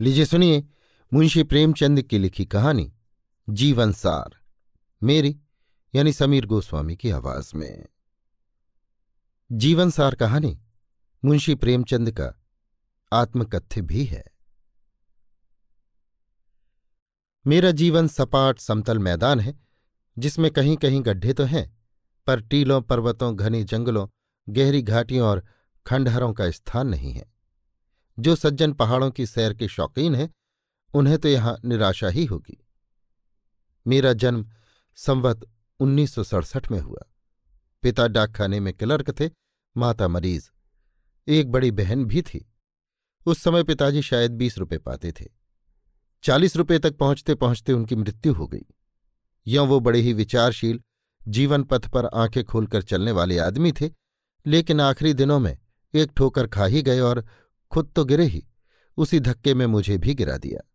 लीजिए सुनिए मुंशी प्रेमचंद की लिखी कहानी, जीवन सार, मेरी, यानी समीर गोस्वामी की आवाज़ में। जीवन सार कहानी, मुंशी प्रेमचंद का आत्मकथ्य भी है। मेरा जीवन सपाट समतल मैदान है, जिसमें कहीं कहीं गड्ढे तो हैं, पर टीलों, पर्वतों, घने जंगलों, गहरी घाटियों और खंडहरों का स्थान नहीं है। जो सज्जन पहाड़ों की सैर के शौकीन हैं, उन्हें तो यहाँ निराशा ही होगी। मेरा जन्म संवत उन्नीस सौ सड़सठ में हुआ। पिता डाकखाने में क्लर्क थे, माता मरीज़। एक बड़ी बहन भी थी। उस समय पिताजी शायद बीस रुपये पाते थे। चालीस रुपये तक पहुँचते पहुँचते उनकी मृत्यु हो गई। यों वो बड़े ही विचारशील, जीवन पथ पर आँखें खोलकर चलने वाले आदमी थे, लेकिन आखिरी दिनों में एक ठोकर खा ही गए और खुद तो गिरे ही, उसी धक्के में मुझे भी गिरा दिया।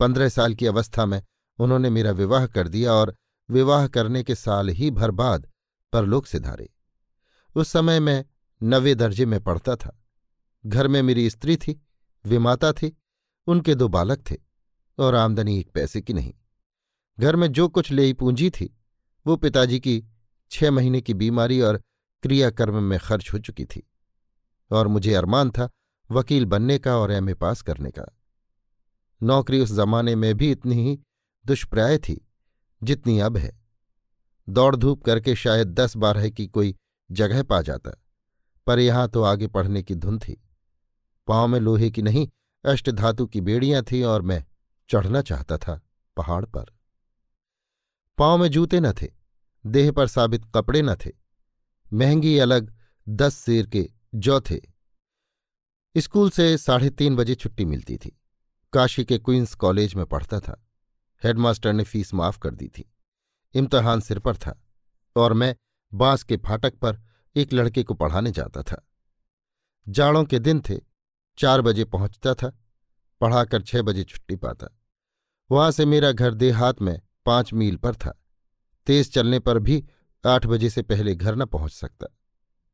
पंद्रह साल की अवस्था में उन्होंने मेरा विवाह कर दिया और विवाह करने के साल ही भर बाद परलोक से धारे उस समय मैं नवे दर्जे में पढ़ता था। घर में मेरी स्त्री थी विमाता थी, उनके दो बालक थे और आमदनी एक पैसे की नहीं। घर में जो कुछ ले पूंजी थी, वो पिताजी की छह महीने की बीमारी और क्रियाकर्म में खर्च हो चुकी थी और मुझे अरमान था वकील बनने का और एमए पास करने का। नौकरी उस जमाने में भी इतनी ही दुष्प्राय थी, जितनी अब है। दौड़ धूप करके शायद दस बारह की कोई जगह पा जाता, पर यहाँ तो आगे पढ़ने की धुन थी। पाँव में लोहे की नहीं, अष्ट धातु की बेड़ियाँ थीं और मैं चढ़ना चाहता था पहाड़ पर। पाँव में जूते न थे, देह पर साबित कपड़े न थे, महँगी अलग दस सेर के जौ थे स्कूल से साढ़े तीन बजे छुट्टी मिलती थी। काशी के क्वींस कॉलेज में पढ़ता था। हेडमास्टर ने फ़ीस माफ़ कर दी थी। इम्तहान सिर पर था और मैं बाँस के फाटक पर एक लड़के को पढ़ाने जाता था। जाड़ों के दिन थे, चार बजे पहुँचता था, पढ़ाकर छह बजे छुट्टी पाता। वहाँ से मेरा घर देहात में पाँच मील पर था। तेज चलने पर भी आठ बजे से पहले घर न पहुँच सकता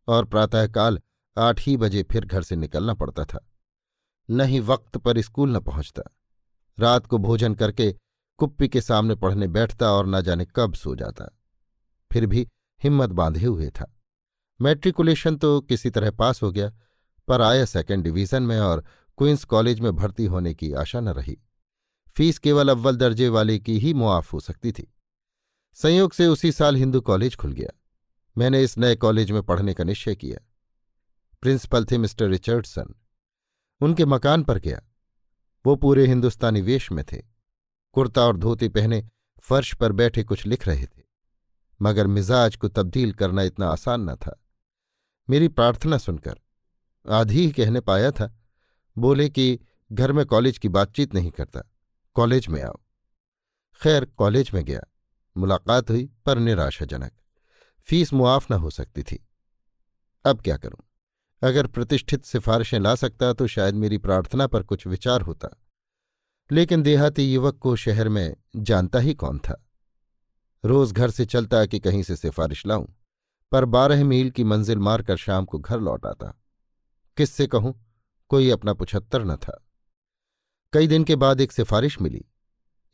और प्रातःकाल आठ ही बजे फिर घर से निकलना पड़ता था। न ही वक्त पर स्कूल न पहुँचता। रात को भोजन करके कुप्पी के सामने पढ़ने बैठता और न जाने कब सो जाता। फिर भी हिम्मत बांधे हुए था। मैट्रिकुलेशन तो किसी तरह पास हो गया, पर आया सेकेंड डिवीज़न में और क्वींस कॉलेज में भर्ती होने की आशा न रही। फ़ीस केवल अव्वल दर्जे वाले की ही मुआफ हो सकती थी। संयोग से उसी साल हिंदू कॉलेज खुल गया। मैंने इस नए कॉलेज में पढ़ने का निश्चय किया। प्रिंसिपल थे मिस्टर रिचर्डसन। उनके मकान पर गया। वो पूरे हिंदुस्तानी वेश में थे। कुर्ता और धोती पहने फर्श पर बैठे कुछ लिख रहे थे। मगर मिजाज को तब्दील करना इतना आसान न था। मेरी प्रार्थना सुनकर आधी ही कहने पाया था, बोले कि घर में कॉलेज की बातचीत नहीं करता, कॉलेज में आओ। खैर, कॉलेज में गया। मुलाकात हुई पर निराशाजनक। फ़ीस मुआफ न हो सकती थी। अब क्या करूँ? अगर प्रतिष्ठित सिफारिशें ला सकता तो शायद मेरी प्रार्थना पर कुछ विचार होता। लेकिन देहाती युवक को शहर में जानता ही कौन था? रोज घर से चलता कि कहीं से सिफारिश लाऊं, पर बारह मील की मंजिल मारकर शाम को घर लौट आता। किससे कहूँ, कोई अपना पुछत्तर न था। कई दिन के बाद एक सिफारिश मिली।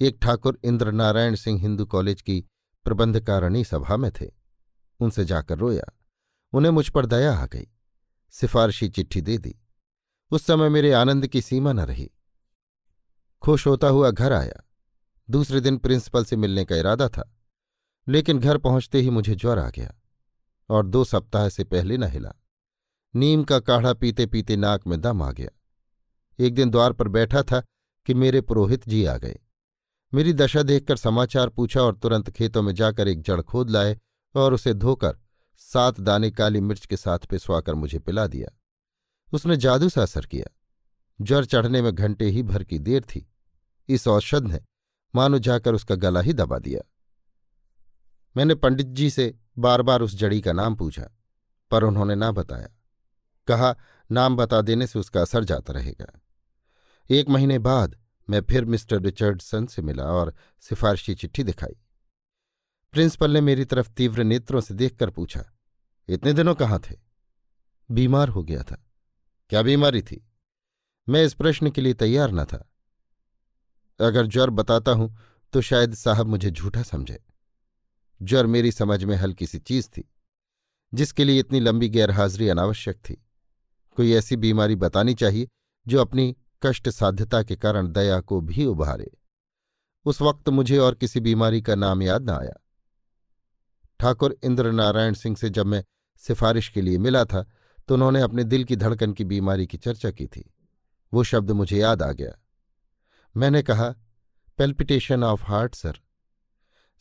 एक ठाकुर इंद्र नारायण सिंह हिंदू कॉलेज की प्रबंधकारिणी सभा में थे। उनसे जाकर रोया। उन्हें मुझ पर दया आ गई। सिफारशी चिट्ठी दे दी। उस समय मेरे आनंद की सीमा न रही। खुश होता हुआ घर आया। दूसरे दिन प्रिंसिपल से मिलने का इरादा था, लेकिन घर पहुँचते ही मुझे ज्वर आ गया और दो सप्ताह से पहले न हिला। नीम का काढ़ा पीते पीते नाक में दम आ गया। एक दिन द्वार पर बैठा था कि मेरे पुरोहित जी आ गए। मेरी दशा देखकर समाचार पूछा और तुरंत खेतों में जाकर एक जड़ खोद लाए और उसे धोकर सात दाने काली मिर्च के साथ पिसवाकर मुझे पिला दिया। उसने जादू सा असर किया। ज्वर चढ़ने में घंटे ही भर की देर थी। इस औषध ने मानो जाकर उसका गला ही दबा दिया। मैंने पंडित जी से बार बार उस जड़ी का नाम पूछा, पर उन्होंने ना बताया। कहा, नाम बता देने से उसका असर जाता रहेगा। एक महीने बाद मैं फिर मिस्टर रिचर्डसन से मिला और सिफारिशी चिट्ठी दिखाई। प्रिंसिपल ने मेरी तरफ़ तीव्र नेत्रों से देखकर पूछा, इतने दिनों कहाँ थे? बीमार हो गया था। क्या बीमारी थी? मैं इस प्रश्न के लिए तैयार न था। अगर ज्वर बताता हूँ तो शायद साहब मुझे झूठा समझे। ज्वर मेरी समझ में हल्की सी चीज़ थी, जिसके लिए इतनी लंबी गैरहाजिरी अनावश्यक थी। कोई ऐसी बीमारी बतानी चाहिए, जो अपनी कष्ट साध्यता के कारण दया को भी उभारे। उस वक्त मुझे और किसी बीमारी का नाम याद न आया। ठाकुर इंद्र नारायण सिंह से जब मैं सिफारिश के लिए मिला था तो उन्होंने अपने दिल की धड़कन की बीमारी की चर्चा की थी। वो शब्द मुझे याद आ गया। मैंने कहा पेल्पिटेशन ऑफ़ हार्ट सर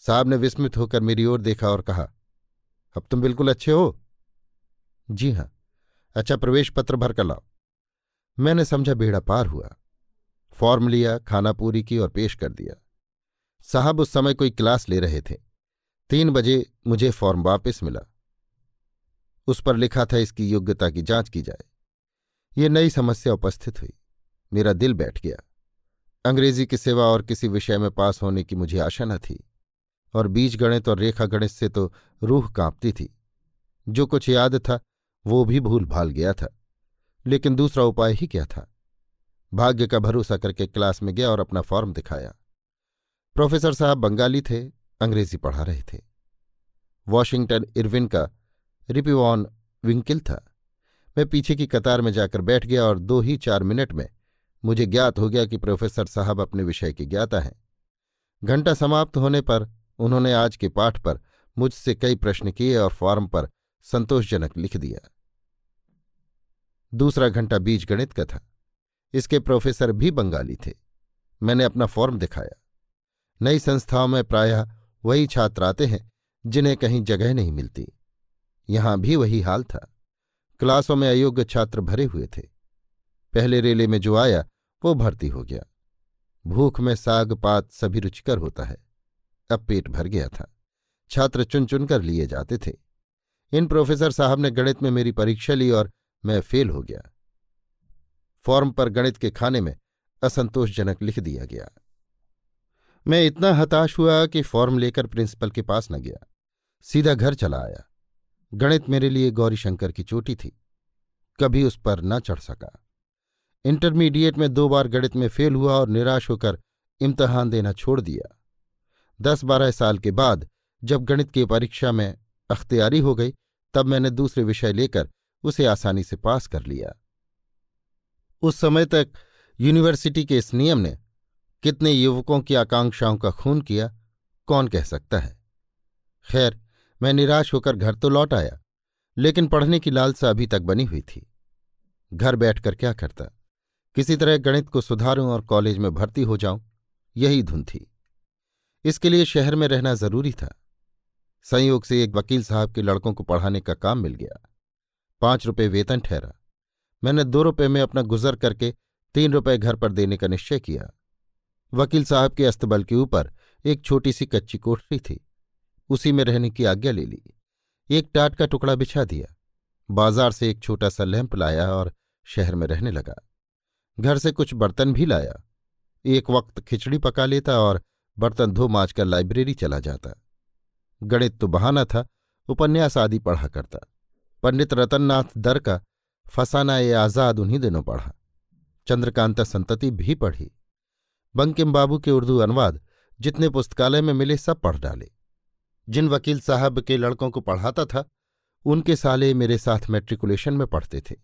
साहब ने विस्मित होकर मेरी ओर देखा और कहा, अब तुम बिल्कुल अच्छे हो? जी हाँ। अच्छा प्रवेश पत्र भर कर लाओ। मैंने समझा बेड़ा पार हुआ। फॉर्म लिया, खाना पूरी की और पेश कर दिया। साहब उस समय कोई क्लास ले रहे थे। तीन बजे मुझे फॉर्म वापस मिला। उस पर लिखा था इसकी योग्यता की जाँच की जाए। ये नई समस्या उपस्थित हुई। मेरा दिल बैठ गया। अंग्रेज़ी की सेवा और किसी विषय में पास होने की मुझे आशा न थी, और बीज गणित और रेखा गणित से तो रूह कांपती थी। जो कुछ याद था, वो भी भूल भाल गया था। लेकिन दूसरा उपाय ही क्या था? भाग्य का भरोसा करके क्लास में गया और अपना फॉर्म दिखाया। प्रोफेसर साहब बंगाली थे अंग्रेज़ी पढ़ा रहे थे। वॉशिंगटन इरविन का रिपिवॉन विंकिल था। मैं पीछे की कतार में जाकर बैठ गया और दो ही चार मिनट में मुझे ज्ञात हो गया कि प्रोफेसर साहब अपने विषय के ज्ञाता हैं। घंटा समाप्त होने पर उन्होंने आज के पाठ पर मुझसे कई प्रश्न किए और फॉर्म पर संतोषजनक लिख दिया। दूसरा घंटा बीज गणित का था। इसके प्रोफेसर भी बंगाली थे। मैंने अपना फॉर्म दिखाया। नई संस्थाओं में प्रायः वही छात्र आते हैं, जिन्हें कहीं जगह नहीं मिलती। यहाँ भी वही हाल था। क्लासों में अयोग्य छात्र भरे हुए थे। पहले रेले में जो आया, वो भर्ती हो गया। भूख में साग पात सभी रुचिकर होता है। अब पेट भर गया था। छात्र चुन चुनकर लिए जाते थे। इन प्रोफेसर साहब ने गणित में मेरी परीक्षा ली और मैं फेल हो गया। फॉर्म पर गणित के खाने में असंतोषजनक लिख दिया गया। मैं इतना हताश हुआ कि फॉर्म लेकर प्रिंसिपल के पास न गया। सीधा घर चला आया। गणित मेरे लिए गौरीशंकर की चोटी थी। कभी उस पर न चढ़ सका। इंटरमीडिएट में दो बार गणित में फेल हुआ और निराश होकर इम्तहान देना छोड़ दिया। दस बारह साल के बाद जब गणित की परीक्षा में अख्तियारी हो गई, तब मैंने दूसरे विषय लेकर उसे आसानी से पास कर लिया। उस समय तक यूनिवर्सिटी के इस नियम ने कितने युवकों की आकांक्षाओं का खून किया, कौन कह सकता है? खैर, मैं निराश होकर घर तो लौट आया, लेकिन पढ़ने की लालसा अभी तक बनी हुई थी। घर बैठकर क्या करता? किसी तरह गणित को सुधारूं और कॉलेज में भर्ती हो जाऊँ, यही धुन थी। इसके लिए शहर में रहना ज़रूरी था। संयोग से एक वकील साहब के लड़कों को पढ़ाने का काम मिल गया। पाँच रुपये वेतन ठहरा। मैंने दो रुपये में अपना गुजर करके तीन रुपये घर पर देने का निश्चय किया। वकील साहब के अस्तबल के ऊपर एक छोटी सी कच्ची कोठरी थी। उसी में रहने की आज्ञा ले ली। एक टाट का टुकड़ा बिछा दिया। बाज़ार से एक छोटा सा लैंप लाया और शहर में रहने लगा। घर से कुछ बर्तन भी लाया। एक वक्त खिचड़ी पका लेता और बर्तन धो माज कर लाइब्रेरी चला जाता। गणित तो बहाना था, उपन्यास आदि पढ़ा करता। पंडित रतननाथ दर का फसाना ए आज़ाद उन्हीं दिनों पढ़ा। चंद्रकांता संतति भी पढ़ी। बंकिम बाबू के उर्दू अनुवाद जितने पुस्तकालय में मिले सब पढ़ डाले। जिन वकील साहब के लड़कों को पढ़ाता था, उनके साले मेरे साथ मैट्रिकुलेशन में पढ़ते थे।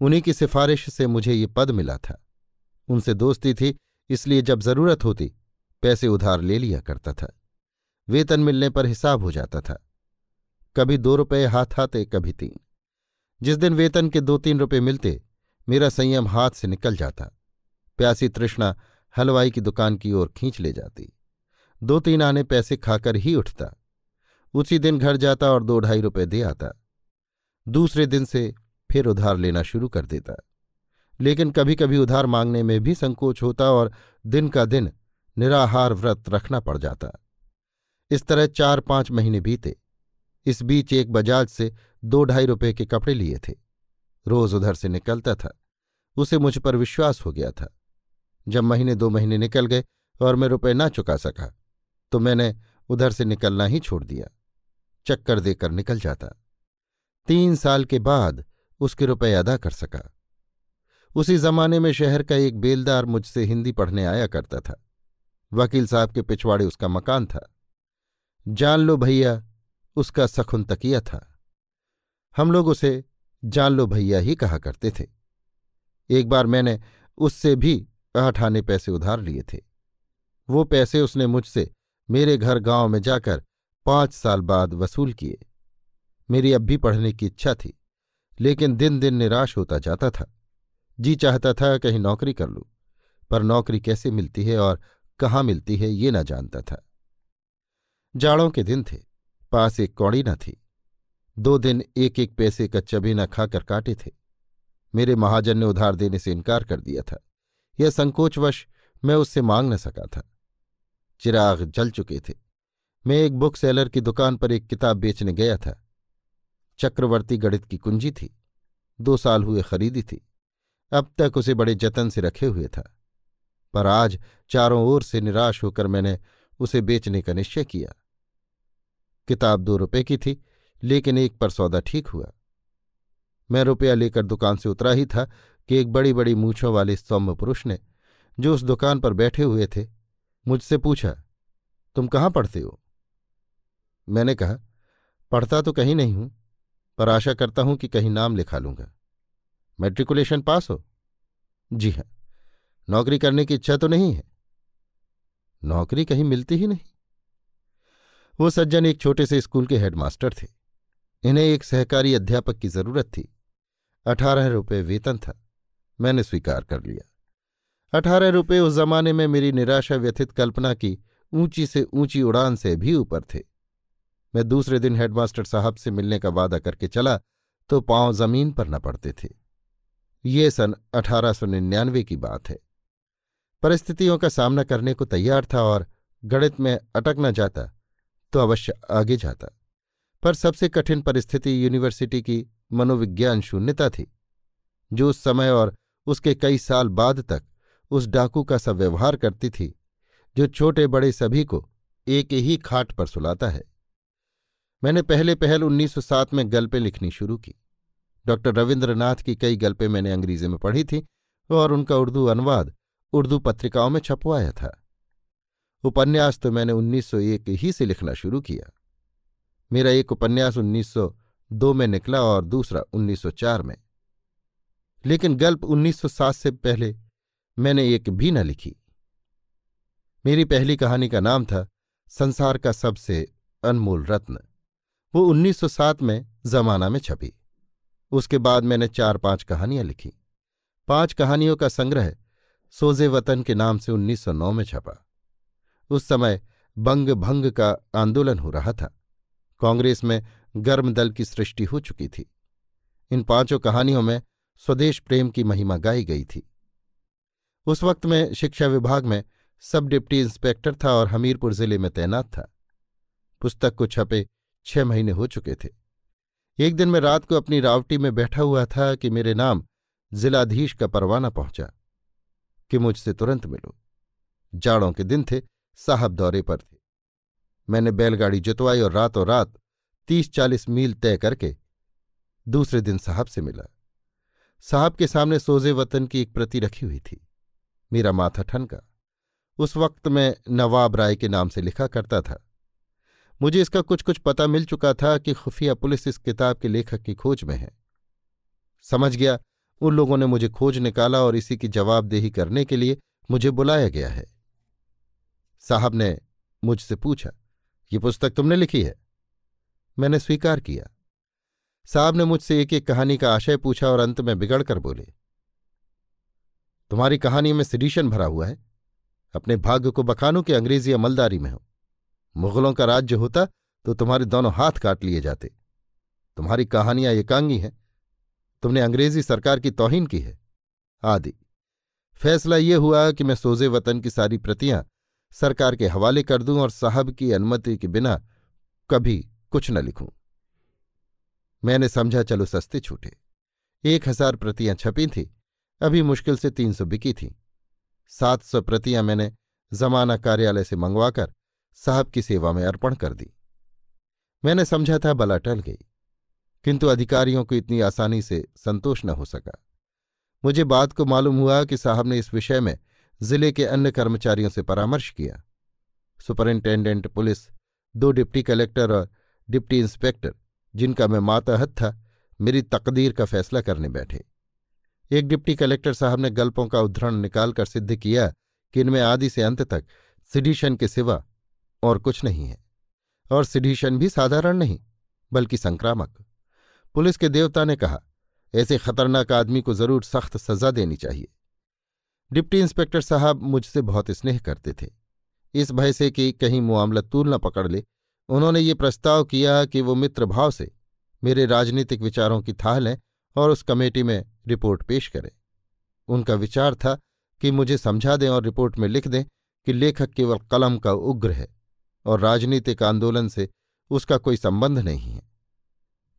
उन्हीं की सिफारिश से मुझे ये पद मिला था। उनसे दोस्ती थी, इसलिए जब ज़रूरत होती, पैसे उधार ले लिया करता था। वेतन मिलने पर हिसाब हो जाता था। कभी दो रुपये हाथ आते, कभी तीन। जिस दिन वेतन के दो तीन रुपये मिलते, मेरा संयम हाथ से निकल जाता। प्यासी तृष्णा हलवाई की दुकान की ओर खींच ले जाती। दो तीन आने पैसे खाकर ही उठता। उसी दिन घर जाता और दो ढाई रुपए दे आता। दूसरे दिन से फिर उधार लेना शुरू कर देता। लेकिन कभी कभी उधार मांगने में भी संकोच होता और दिन का दिन निराहार व्रत रखना पड़ जाता। इस तरह चार पाँच महीने बीते। इस बीच एक बजाज से दो ढाई रुपए के कपड़े लिए थे। रोज उधर से निकलता था। उसे मुझ पर विश्वास हो गया था। जब महीने दो महीने निकल गए और मैं रुपए ना चुका सका तो मैंने उधर से निकलना ही छोड़ दिया, चक्कर देकर निकल जाता। तीन साल के बाद उसके रुपए अदा कर सका। उसी जमाने में शहर का एक बेलदार मुझसे हिंदी पढ़ने आया करता था। वकील साहब के पिछवाड़े उसका मकान था। जान लो भैया, उसका सखुन तकिया था। हम लोग उसे जान लो भैया ही कहा करते थे। एक बार मैंने उससे भी आठ आने पैसे उधार लिए थे। वो पैसे उसने मुझसे मेरे घर गाँव में जाकर पाँच साल बाद वसूल किए। मेरी अब भी पढ़ने की इच्छा थी, लेकिन दिन दिन निराश होता जाता था। जी चाहता था कहीं नौकरी कर लूँ, पर नौकरी कैसे मिलती है और कहाँ मिलती है ये न जानता था। जाड़ों के दिन थे, पास एक कौड़ी न थी। दो दिन एक एक पैसे का चबीना खाकर काटे थे। मेरे महाजन ने उधार देने से इनकार कर दिया था। यह संकोचवश मैं उससे मांग न सका था। चिराग जल चुके थे। मैं एक बुक सेलर की दुकान पर एक किताब बेचने गया था। चक्रवर्ती गणित की कुंजी थी। दो साल हुए खरीदी थी। अब तक उसे बड़े जतन से रखे हुए था। पर आज चारों ओर से निराश होकर मैंने उसे बेचने का निश्चय किया। किताब दो रुपए की थी, लेकिन एक पर सौदा ठीक हुआ। मैं रुपया लेकर दुकान से उतरा ही था कि एक बड़ी बड़ी मूछों वाले सौम्य पुरुष ने जो उस दुकान पर बैठे हुए थे मुझसे पूछा, तुम कहाँ पढ़ते हो? मैंने कहा, पढ़ता तो कहीं नहीं हूँ, पर आशा करता हूँ कि कहीं नाम लिखा लूँगा। मैट्रिकुलेशन पास हो? जी हाँ। नौकरी करने की इच्छा तो नहीं है? नौकरी कहीं मिलती ही नहीं। वो सज्जन एक छोटे से स्कूल के हेडमास्टर थे। इन्हें एक सहकारी अध्यापक की ज़रूरत थी। अठारह रुपये वेतन था। मैंने स्वीकार कर लिया। अठारह रुपये उस जमाने में मेरी निराशा व्यथित कल्पना की, ऊँची से ऊँची उड़ान से भी ऊपर थे। मैं दूसरे दिन हेडमास्टर साहब से मिलने का वादा करके चला तो पाँव ज़मीन पर न पड़ते थे। ये सन अठारह सौ निन्यानवे की बात है। परिस्थितियों का सामना करने को तैयार था और गणित में अटक न जाता तो अवश्य आगे जाता। पर सबसे कठिन परिस्थिति यूनिवर्सिटी की मनोविज्ञान शून्यता थी, जो उस समय और उसके कई साल बाद तक उस डाकू का सा व्यवहार करती थी, जो छोटे बड़े सभी को एक ही खाट पर सुलाता है। मैंने पहले पहल 1907 में गल्पें लिखनी शुरू की। डॉक्टर रविन्द्रनाथ की कई गल्पें मैंने अंग्रेज़ी में पढ़ी थी और उनका उर्दू अनुवाद उर्दू पत्रिकाओं में छपवाया था। उपन्यास तो मैंने 1901 ही से लिखना शुरू किया। मेरा एक उपन्यास 1902 में निकला और दूसरा 1904 में। लेकिन गल्प 1907 से पहले मैंने एक भी न लिखी। मेरी पहली कहानी का नाम था संसार का सबसे अनमोल रत्न। वो 1907 में जमाना में छपी। उसके बाद मैंने चार पाँच कहानियाँ लिखी। पाँच कहानियों का संग्रह सोजे वतन के नाम से 1909 में छपा। उस समय बंग भंग का आंदोलन हो रहा था। कांग्रेस में गर्म दल की सृष्टि हो चुकी थी। इन पाँचों कहानियों में स्वदेश प्रेम की महिमा गाई गई थी। उस वक्त में शिक्षा विभाग में सब डिप्टी इंस्पेक्टर था और हमीरपुर ज़िले में तैनात था। पुस्तक को छपे छह महीने हो चुके थे। एक दिन मैं रात को अपनी रावटी में बैठा हुआ था कि मेरे नाम जिलाधीश का परवाना पहुँचा, कि मुझसे तुरंत मिलो। जाड़ों के दिन थे, साहब दौरे पर थे। मैंने बैलगाड़ी जुतवाई और रातों रात तीस चालीस मील तय करके दूसरे दिन साहब से मिला। साहब के सामने सोजे वतन की एक प्रति रखी हुई थी। मेरा माथा ठनका। उस वक्त मैं नवाब राय के नाम से लिखा करता था। मुझे इसका कुछ कुछ पता मिल चुका था कि खुफिया पुलिस इस किताब के लेखक की खोज में है। समझ गया, उन लोगों ने मुझे खोज निकाला और इसी की जवाबदेही करने के लिए मुझे बुलाया गया है। साहब ने मुझसे पूछा, ये पुस्तक तुमने लिखी है? मैंने स्वीकार किया। साहब ने मुझसे एक एक कहानी का आशय पूछा और अंत में बिगड़कर बोले, तुम्हारी कहानी में सिडिशन भरा हुआ है। अपने भाग्य को बखानो कि अंग्रेज़ी अमलदारी में हो। मुगलों का राज्य होता तो तुम्हारे दोनों हाथ काट लिए जाते। तुम्हारी कहानियाँ एकांगी हैं। तुमने अंग्रेज़ी सरकार की तोहिन की है। आदि। फैसला ये हुआ कि मैं सोजे वतन की सारी प्रतियाँ सरकार के हवाले कर दूँ और साहब की अनुमति के बिना कभी कुछ न लिखूं। मैंने समझा, चलो सस्ते छूटे। एक हज़ार प्रतियाँ छपी थीं, अभी मुश्किल से तीन सौ बिकी थीं। सात सौ प्रतियाँ मैंने जमाना कार्यालय से मंगवाकर साहब की सेवा में अर्पण कर दी। मैंने समझा था बला टल गई, किंतु अधिकारियों को इतनी आसानी से संतोष न हो सका। मुझे बात को मालूम हुआ कि साहब ने इस विषय में ज़िले के अन्य कर्मचारियों से परामर्श किया। सुपरिंटेंडेंट पुलिस, दो डिप्टी कलेक्टर और डिप्टी इंस्पेक्टर जिनका मैं माताहत था, मेरी तकदीर का फैसला करने बैठे। एक डिप्टी कलेक्टर साहब ने गल्पों का उद्धरण निकालकर सिद्ध किया कि इनमें आदि से अंत तक सिडिशन के सिवा और कुछ नहीं है। और सिडिशन भी साधारण नहीं, बल्कि संक्रामक। पुलिस के देवता ने कहा, ऐसे खतरनाक आदमी को ज़रूर सख्त सजा देनी चाहिए। डिप्टी इंस्पेक्टर साहब मुझसे बहुत स्नेह करते थे। इस भय से कि कहीं मामला तूल न पकड़ ले उन्होंने ये प्रस्ताव किया कि वो मित्र भाव से मेरे राजनीतिक विचारों की थाह लें और उस कमेटी में रिपोर्ट पेश करें। उनका विचार था कि मुझे समझा दें और रिपोर्ट में लिख दें कि लेखक केवल कलम का उग्र है और राजनीतिक आंदोलन से उसका कोई संबंध नहीं है।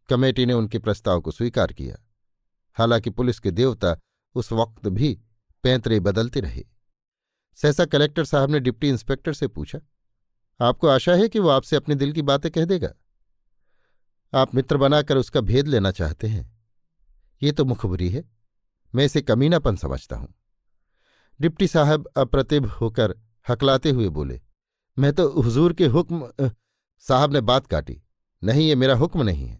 कमेटी ने उनके प्रस्ताव को स्वीकार किया। हालाँकि पुलिस के देवता उस वक्त भी पैंतरे बदलते रहे। सहसा कलेक्टर साहब ने डिप्टी इंस्पेक्टर से पूछा आपको आशा है कि वो आपसे अपने दिल की बातें कह देगा। आप मित्र बनाकर उसका भेद लेना चाहते हैं। ये तो मुखबरी है। मैं इसे कमीनापन समझता हूँ। डिप्टी साहब अप्रतिभ होकर हकलाते हुए बोले, मैं तो हुजूर के हुक्म साहब ने बात काटी। नहीं, ये मेरा हुक्म नहीं है।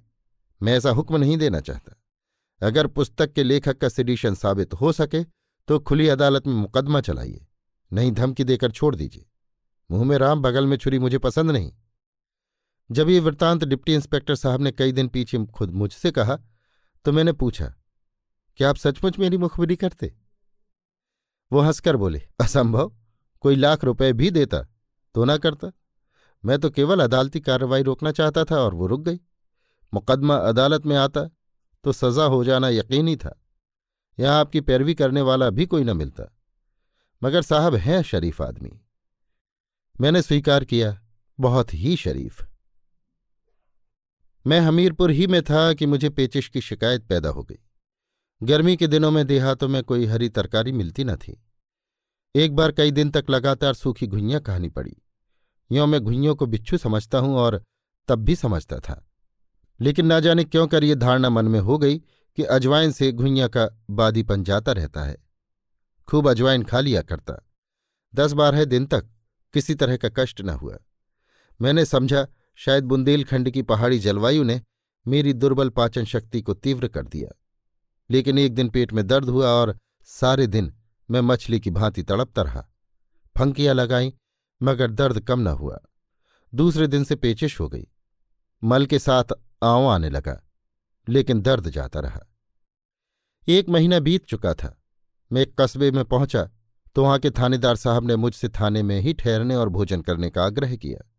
मैं ऐसा हुक्म नहीं देना चाहता। अगर पुस्तक के लेखक का सिडिशन साबित हो सके तो खुली अदालत में मुकदमा चलाइए। नहीं, धमकी देकर छोड़ दीजिए। मुँह में राम, बगल में छुरी मुझे पसंद नहीं। जब ये वृत्तांत डिप्टी इंस्पेक्टर साहब ने कई दिन पीछे खुद मुझसे कहा तो मैंने पूछा, क्या आप सचमुच मेरी मुखबिरी करते? वो हंसकर बोले, असंभव, कोई लाख रुपए भी देता तो ना करता। मैं तो केवल अदालती कार्रवाई रोकना चाहता था और वो रुक गई। मुकदमा अदालत में आता तो सजा हो जाना यकीनी था। यहाँ आपकी पैरवी करने वाला भी कोई न मिलता। मगर साहब हैं शरीफ आदमी। मैंने स्वीकार किया, बहुत ही शरीफ। मैं हमीरपुर ही में था कि मुझे पेचिश की शिकायत पैदा हो गई। गर्मी के दिनों में देहातों में कोई हरी तरकारी मिलती न थी। एक बार कई दिन तक लगातार सूखी घुइयाँ कहानी पड़ी। यों मैं घुइयों को बिच्छू समझता हूँ और तब भी समझता था। लेकिन ना जाने क्यों कर ये धारणा मन में हो गई कि अजवाइन से घुइयाँ का बादीपन जाता रहता है। खूब अजवाइन खा लिया करता। दस बारह दिन तक किसी तरह का कष्ट न हुआ। मैंने समझा, शायद बुंदेलखंड की पहाड़ी जलवायु ने मेरी दुर्बल पाचन शक्ति को तीव्र कर दिया। लेकिन एक दिन पेट में दर्द हुआ और सारे दिन मैं मछली की भांति तड़पता रहा। फंकियाँ लगाई, मगर दर्द कम न हुआ। दूसरे दिन से पेचिश हो गई। मल के साथ आंव आने लगा, लेकिन दर्द जाता रहा। एक महीना बीत चुका था। मैं एक कस्बे में पहुँचा तो वहाँ के थानेदार साहब ने मुझसे थाने में ही ठहरने और भोजन करने का आग्रह किया।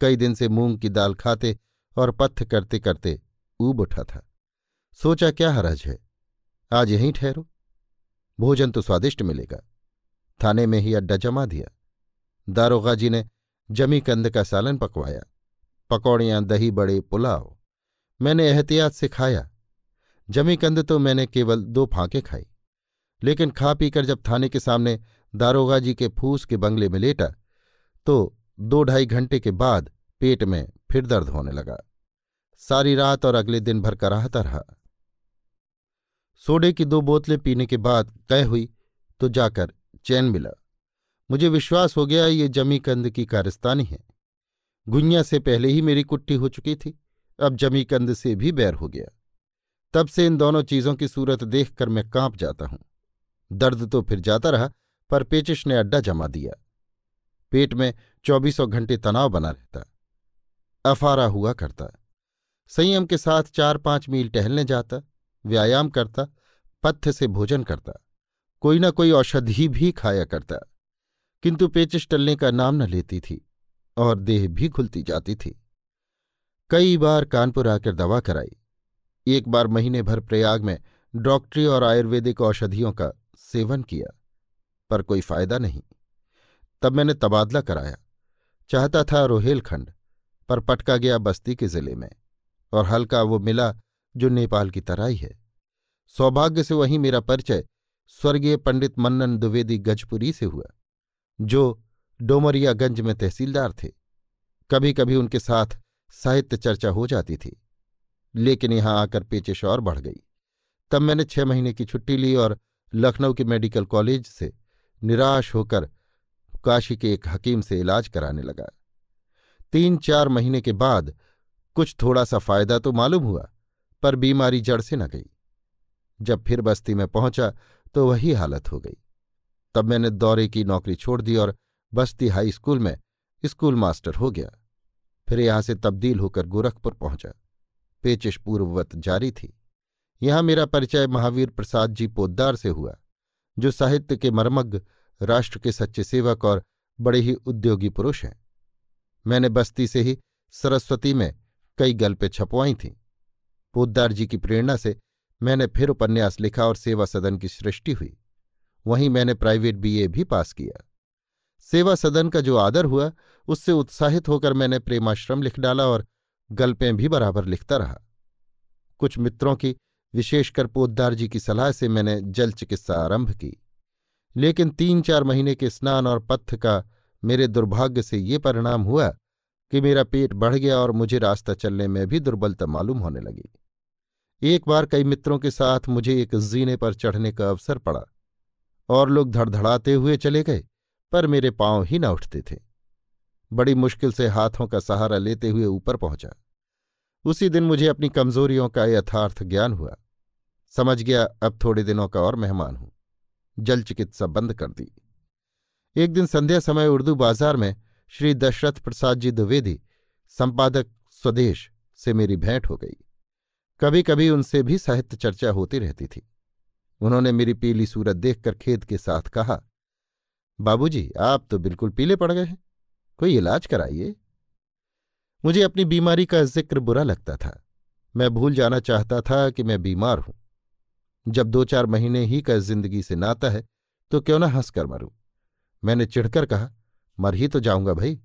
कई दिन से मूंग की दाल खाते और पत्थ करते करते ऊब उठा था। सोचा, क्या हरज है? आज यहीं ठहरो। भोजन तो स्वादिष्ट मिलेगा। थाने में ही अड्डा जमा दिया। दारोगा जी ने जमी कंद का सालन पकवाया। पकौड़ियाँ, दही, बड़े पुलाव। मैंने एहतियात से खाया। जमी कंद तो मैंने केवल दो फांके खाई। लेकिन खा पीकर जब थाने के सामने दारोगा जी के फूस के बंगले में लेटा तो दो ढाई घंटे के बाद पेट में फिर दर्द होने लगा। सारी रात और अगले दिन भर कराहता रहा। सोडे की दो बोतलें पीने के बाद तय हुई तो जाकर चैन मिला। मुझे विश्वास हो गया, ये जमीकंद की कारस्तानी है। गुइया से पहले ही मेरी कुट्टी हो चुकी थी, अब जमीकंद से भी बैर हो गया। तब से इन दोनों चीज़ों की सूरत देखकर मैं काँप जाता हूँ। दर्द तो फिर जाता रहा, पर पेचिश ने अड्डा जमा दिया। पेट में चौबीसों घंटे तनाव बना रहता। अफारा हुआ करता। संयम के साथ चार पाँच मील टहलने जाता, व्यायाम करता, पथ्य से भोजन करता। कोई ना कोई औषधि भी खाया करता। किंतु पेचिश टलने का नाम न लेती थी, और देह भी खुलती जाती थी। कई बार कानपुर आकर दवा कराई। एक बार महीने भर प्रयाग में डॉक्टरी और आयुर्वेदिक औषधियों का सेवन किया, पर कोई फ़ायदा नहीं। तब मैंने तबादला कराया। चाहता था रोहेलखंड पर पटका गया बस्ती के ज़िले में, और हल्का वो मिला जो नेपाल की तराई है सौभाग्य से वहीं मेरा परिचय स्वर्गीय पंडित मन्नन द्विवेदी गजपुरी से हुआ, जो डोमरियागंज में तहसीलदार थे। कभी कभी उनके साथ साहित्य चर्चा हो जाती थी, लेकिन यहाँ आकर पेचिश और बढ़ गई। तब मैंने छह महीने की छुट्टी ली और लखनऊ के मेडिकल कॉलेज से निराश होकर काशी के एक हकीम से इलाज कराने लगा। तीन चार महीने के बाद कुछ थोड़ा सा फ़ायदा तो मालूम हुआ, पर बीमारी जड़ से न गई। जब फिर बस्ती में पहुँचा तो वही हालत हो गई। तब मैंने दौरे की नौकरी छोड़ दी और बस्ती हाई स्कूल में स्कूल मास्टर हो गया। फिर यहाँ से तब्दील होकर गोरखपुर पहुँचा। पेचिश पूर्ववत जारी थी। यहाँ मेरा परिचय महावीर प्रसाद जी पोद्दार से हुआ, जो साहित्य के मर्मज्ञ, राष्ट्र के सच्चे सेवक और बड़े ही उद्योगी पुरुष हैं। मैंने बस्ती से ही सरस्वती में कई गल्पें छपवाई थीं। पोद्दार जी की प्रेरणा से मैंने फिर उपन्यास लिखा और सेवा सदन की सृष्टि हुई। वहीं मैंने प्राइवेट बीए भी पास किया। सेवा सदन का जो आदर हुआ, उससे उत्साहित होकर मैंने प्रेमाश्रम लिख डाला और गल्पें भी बराबर लिखता रहा। कुछ मित्रों की विशेषकर पोद्दार जी की सलाह से मैंने जल चिकित्सा आरंभ की। लेकिन तीन चार महीने के स्नान और पत्थ का मेरे दुर्भाग्य से ये परिणाम हुआ कि मेरा पेट बढ़ गया और मुझे रास्ता चलने में भी दुर्बलता मालूम होने लगी। एक बार कई मित्रों के साथ मुझे एक जीने पर चढ़ने का अवसर पड़ा और लोग धड़धड़ाते हुए चले गए, पर मेरे पाँव ही न उठते थे। बड़ी मुश्किल से हाथों का सहारा लेते हुए ऊपर पहुँचा। उसी दिन मुझे अपनी कमजोरियों का यथार्थ ज्ञान हुआ। समझ गया, अब थोड़े दिनों का और मेहमान हूँ। जल चिकित्सा बंद कर दी। एक दिन संध्या समय उर्दू बाज़ार में श्री दशरथ प्रसाद जी द्विवेदी, संपादक स्वदेश, से मेरी भेंट हो गई। कभी कभी उनसे भी साहित्य चर्चा होती रहती थी। उन्होंने मेरी पीली सूरत देखकर खेद के साथ कहा, बाबूजी, आप तो बिल्कुल पीले पड़ गए हैं। कोई इलाज कराइए? मुझे अपनी बीमारी का ज़िक्र बुरा लगता था। मैं भूल जाना चाहता था कि मैं बीमार हूँ। जब दो चार महीने ही का ज़िंदगी से नाता है तो क्यों ना हंसकर मरूं? मैंने चिढ़कर कहा, मर ही तो जाऊँगा भाई,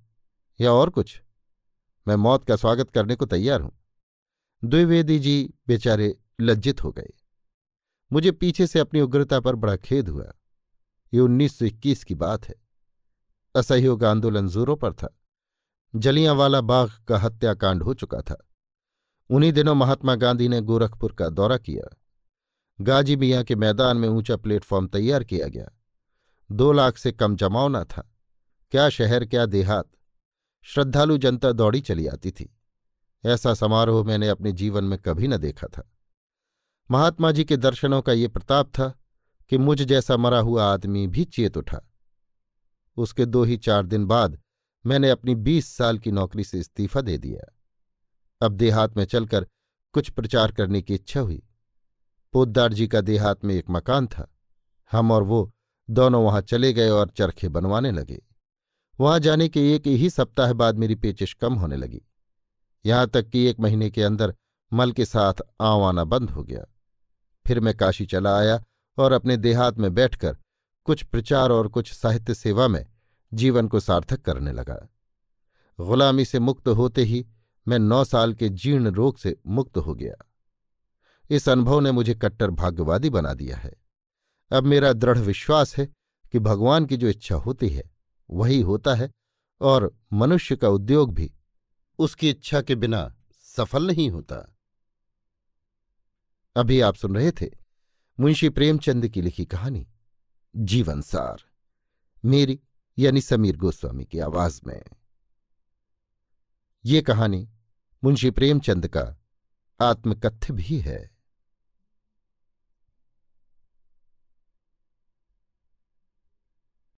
या और कुछ? मैं मौत का स्वागत करने को तैयार हूँ। द्विवेदी जी बेचारे लज्जित हो गए। मुझे पीछे से अपनी उग्रता पर बड़ा खेद हुआ। ये उन्नीस सौ इक्कीस की बात है। असहयोग आंदोलन जोरों पर था। जलियांवाला बाग का हत्याकांड हो चुका था। उन्हीं दिनों महात्मा गांधी ने गोरखपुर का दौरा किया। गाजी मियाँ के मैदान में ऊँचा प्लेटफॉर्म तैयार किया गया। दो लाख से कम जमाव था। क्या शहर, क्या देहात। श्रद्धालु जनता दौड़ी चली आती थी। ऐसा समारोह मैंने अपने जीवन में कभी न देखा था। महात्मा जी के दर्शनों का ये प्रताप था कि मुझ जैसा मरा हुआ आदमी भी चेत उठा। उसके दो ही चार दिन बाद मैंने अपनी बीस साल की नौकरी से इस्तीफा दे दिया। अब देहात में चलकर कुछ प्रचार करने की इच्छा हुई। पोद्दार जी का देहात में एक मकान था। हम और वो दोनों वहाँ चले गए और चरखे बनवाने लगे। वहाँ जाने के एक ही सप्ताह बाद मेरी पेचिश कम होने लगी। यहाँ तक कि एक महीने के अंदर मल के साथ आव आना बंद हो गया। फिर मैं काशी चला आया और अपने देहात में बैठकर कुछ प्रचार और कुछ साहित्य सेवा में जीवन को सार्थक करने लगा। गुलामी से मुक्त होते ही मैं नौ साल के जीर्ण रोग से मुक्त हो गया। इस अनुभव ने मुझे कट्टर भाग्यवादी बना दिया है। अब मेरा दृढ़ विश्वास है कि भगवान की जो इच्छा होती है, वही होता है और मनुष्य का उद्योग भी उसकी इच्छा के बिना सफल नहीं होता। अभी आप सुन रहे थे मुंशी प्रेमचंद की लिखी कहानी, जीवनसार, मेरी यानी समीर गोस्वामी की आवाज़ में। ये कहानी मुंशी प्रेमचंद का आत्मकथ्य भी है।